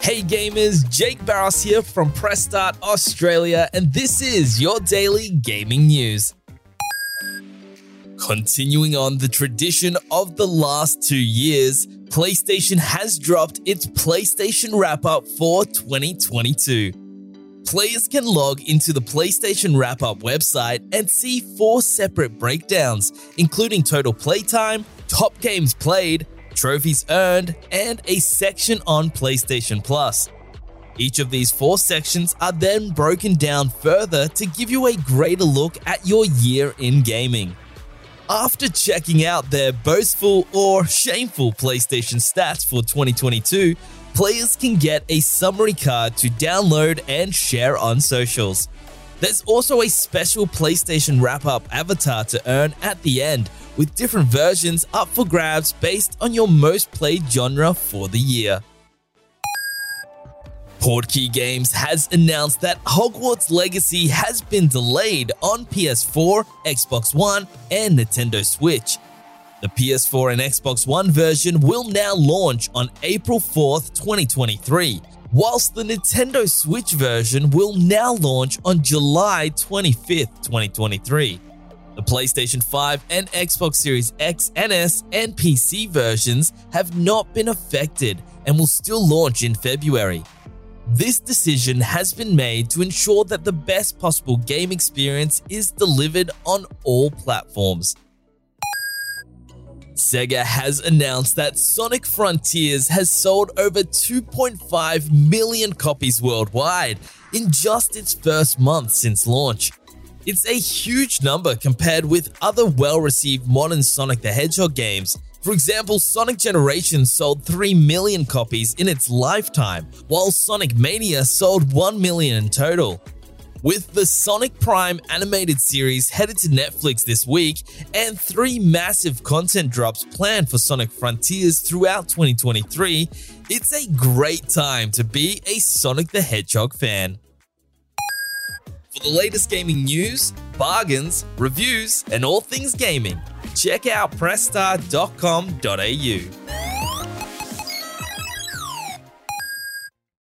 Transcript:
Hey gamers, Jake Barros here from Press Start Australia, and this is your daily gaming news. Continuing on the tradition of the last two years, PlayStation has dropped its PlayStation wrap up for 2022. Players can log into the PlayStation Wrap Up website and see four separate breakdowns, including total playtime, top games played, trophies earned, and a section on PlayStation Plus. Each of these four sections are then broken down further to give you a greater look at your year in gaming. After checking out their boastful or shameful PlayStation stats for 2022, players can get a summary card to download and share on socials. There's also a special PlayStation wrap up avatar to earn at the end, with different versions up for grabs based on your most played genre for the year. Portkey Games has announced that Hogwarts Legacy has been delayed on PS4, Xbox One, and Nintendo Switch. The PS4 and Xbox One version will now launch on April 4th, 2023, whilst the Nintendo Switch version will now launch on July 25th, 2023. The PlayStation 5 and Xbox Series X and S and PC versions have not been affected and will still launch in February. This decision has been made to ensure that the best possible game experience is delivered on all platforms. Sega has announced that Sonic Frontiers has sold over 2.5 million copies worldwide in just its first month since launch. It's a huge number compared with other well received modern Sonic the Hedgehog games. For example, Sonic Generations sold 3 million copies in its lifetime, while Sonic Mania sold 1 million in total. With the Sonic Prime animated series headed to Netflix this week and three massive content drops planned for Sonic Frontiers throughout 2023, it's a great time to be a Sonic the Hedgehog fan. For the latest gaming news, bargains, reviews, and all things gaming, check out pressstart.com.au.